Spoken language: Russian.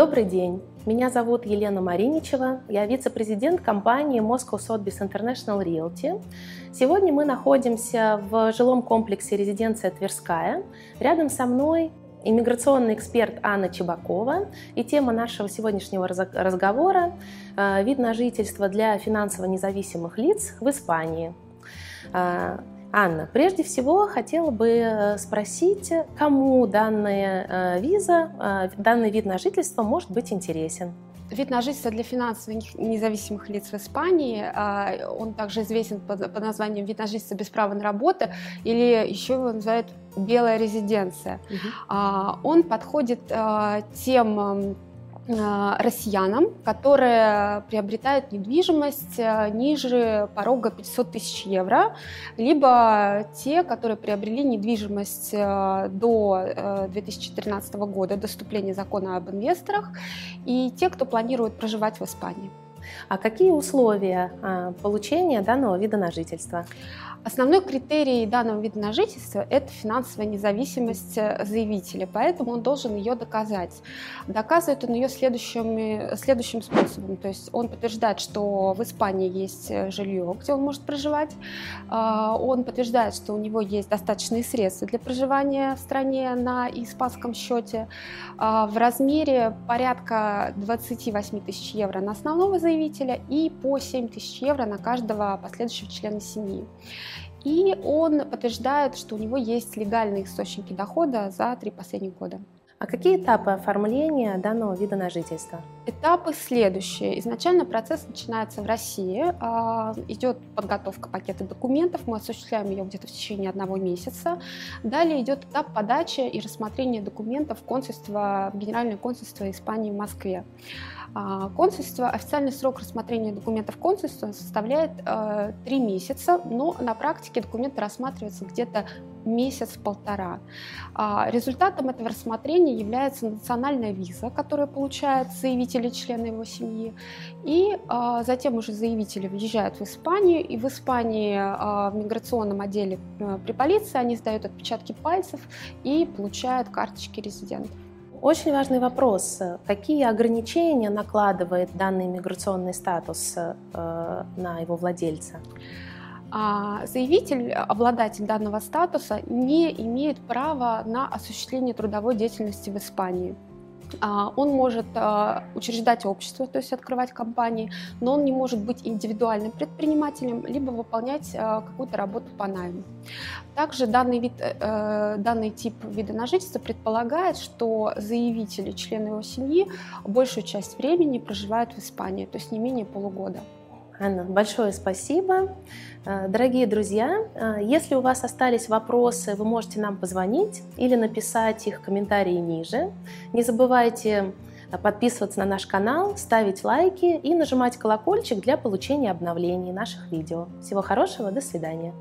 Добрый день. Меня зовут Елена Мариничева. Я вице-президент компании Moscow Sotheby's International Realty. Сегодня мы находимся в жилом комплексе резиденция Тверская. Рядом со мной иммиграционный эксперт Анна Чебакова. И тема нашего сегодняшнего разговора – вид на жительство для финансово независимых лиц в Испании. Анна, прежде всего хотела бы э, спросить, кому данная э, виза, э, данный вид на жительство может быть интересен? Вид на жительство для финансово независимых лиц в Испании, а, он также известен под, под названием вид на жительство без права на работу, или еще его называют белая резиденция. Угу. Он подходит тем Э, россиянам, которые приобретают недвижимость э, ниже порога 500 тысяч евро, либо те, которые приобрели недвижимость э, до 2013 года, до вступления закона об инвесторах, и те, кто планирует проживать в Испании. А какие условия получения данного вида на жительство? Основной критерий данного вида на жительство – это финансовая независимость э, заявителя, поэтому он должен ее доказать. Доказывает он ее следующим, следующим способом. То есть он подтверждает, что в Испании есть э, жилье, где он может проживать. А, он подтверждает, что у него есть достаточные средства для проживания в стране на испанском счете а, в размере порядка 28 тысяч евро на основного заявителя и по 7 тысяч евро на каждого последующего члена семьи. И он подтверждает, что у него есть легальные источники дохода за три последних года. А какие этапы оформления данного вида на жительство? Этапы следующие. Изначально процесс начинается в России. А, идет подготовка пакета документов. Мы осуществляем ее где-то в течение одного месяца. Далее идет этап подачи и рассмотрения документов в консульство, в Генеральное консульство Испании в Москве. А, консульство, официальный срок рассмотрения документов консульства составляет э, три месяца, но на практике документы рассматриваются где-то месяц-полтора. А, результатом этого рассмотрения является национальная виза, которую получают заявители, члены его семьи, и а, затем уже заявители въезжают в Испанию, и в Испании в миграционном отделе э, при полиции они сдают отпечатки пальцев и получают карточки резидентов. Очень важный вопрос. Какие ограничения накладывает данный миграционный статус э, на его владельца? А, заявитель, обладатель данного статуса, не имеет права на осуществление трудовой деятельности в Испании. А, он может а, учреждать общество, то есть открывать компании, но он не может быть индивидуальным предпринимателем, либо выполнять а, какую-то работу по найму. Также данный, вид, э, э, данный тип вида на жительство предполагает, что заявители, члены его семьи, большую часть времени проживают в Испании, то есть не менее полугода. Анна, большое спасибо. Э, дорогие друзья, э, если у вас остались вопросы, вы можете нам позвонить или написать их в комментарии ниже. Не забывайте э, подписываться на наш канал, ставить лайки и нажимать колокольчик для получения обновлений наших видео. Всего хорошего, до свидания.